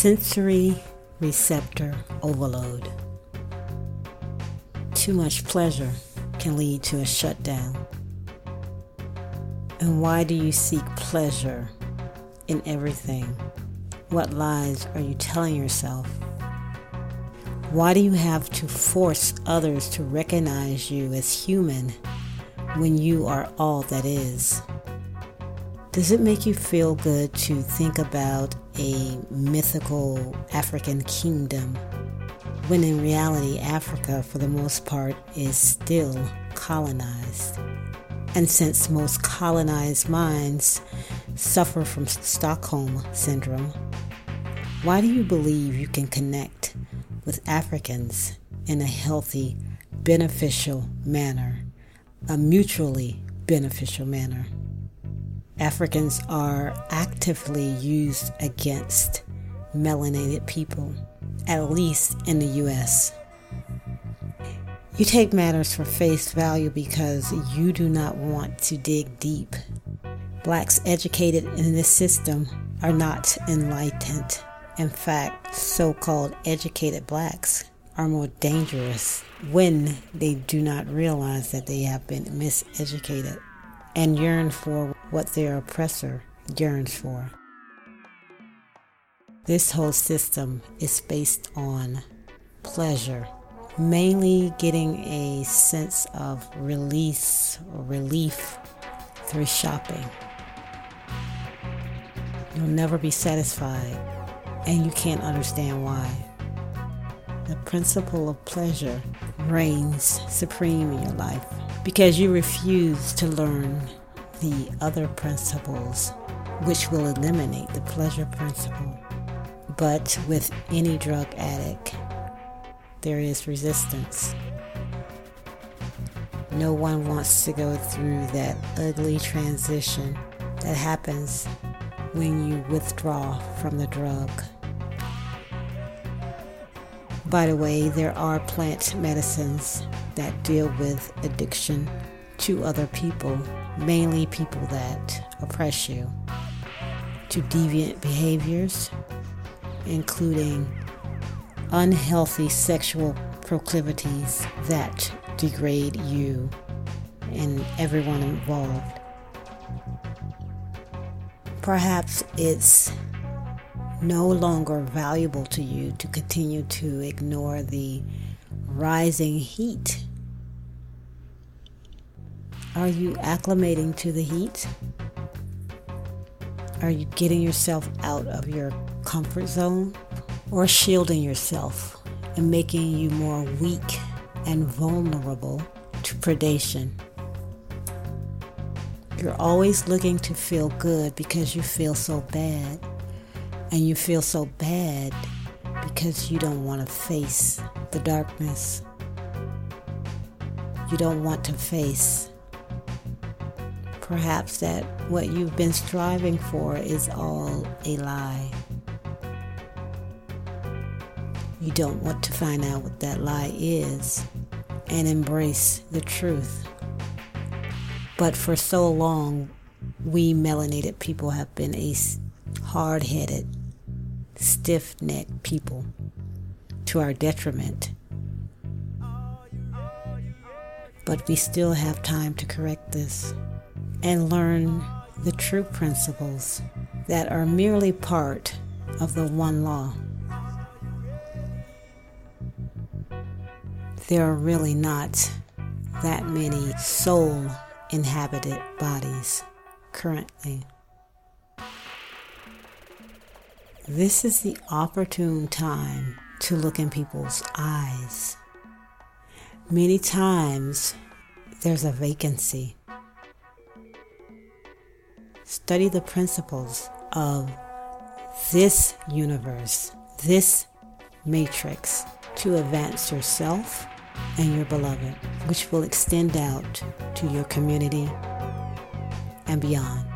sensory receptor overload. Too much pleasure can lead to a shutdown. And why do you seek pleasure in everything? What lies are you telling yourself? Why do you have to force others to recognize you as human when you are all that is? Does it make you feel good to think about a mythical African kingdom when in reality Africa, for the most part, is still colonized? And since most colonized minds suffer from Stockholm Syndrome, why do you believe you can connect with Africans in a healthy, beneficial manner, a mutually beneficial manner? Africans are actively used against melanated people, at least in the US. You take matters for face value because you do not want to dig deep. Blacks educated in this system are not enlightened. In fact, so called educated blacks are more dangerous when they do not realize that they have been miseducated and yearn for what their oppressor yearns for. This whole system is based on pleasure, mainly getting a sense of release or relief through shopping. You'll never be satisfied, and you can't understand why. The principle of pleasure reigns supreme in your life because you refuse to learn the other principles which will eliminate the pleasure principle. But with any drug addict, there is resistance. No one wants to go through that ugly transition that happens when you withdraw from the drug. By the way, there are plant medicines that deal with addiction to other people, mainly people that oppress you, to deviant behaviors, including unhealthy sexual proclivities that degrade you and everyone involved. Perhaps it's no longer valuable to you to continue to ignore the rising heat? Are you acclimating to the heat? Are you getting yourself out of your comfort zone or shielding yourself and making you more weak and vulnerable to predation? You're always looking to feel good because you feel so bad. And you feel so bad because you don't want to face the darkness. You don't want to face perhaps that what you've been striving for is all a lie. You don't want to find out what that lie is and embrace the truth. But for so long, we melanated people have been a hard headed, stiff necked people to our detriment. But we still have time to correct this and learn the true principles that are merely part of the one law. There are really not that many soul inhabited bodies currently. This is the opportune time to look in people's eyes. Many times there's a vacancy. Study the principles of this universe, this matrix, to advance yourself and your beloved, which will extend out to your community and beyond.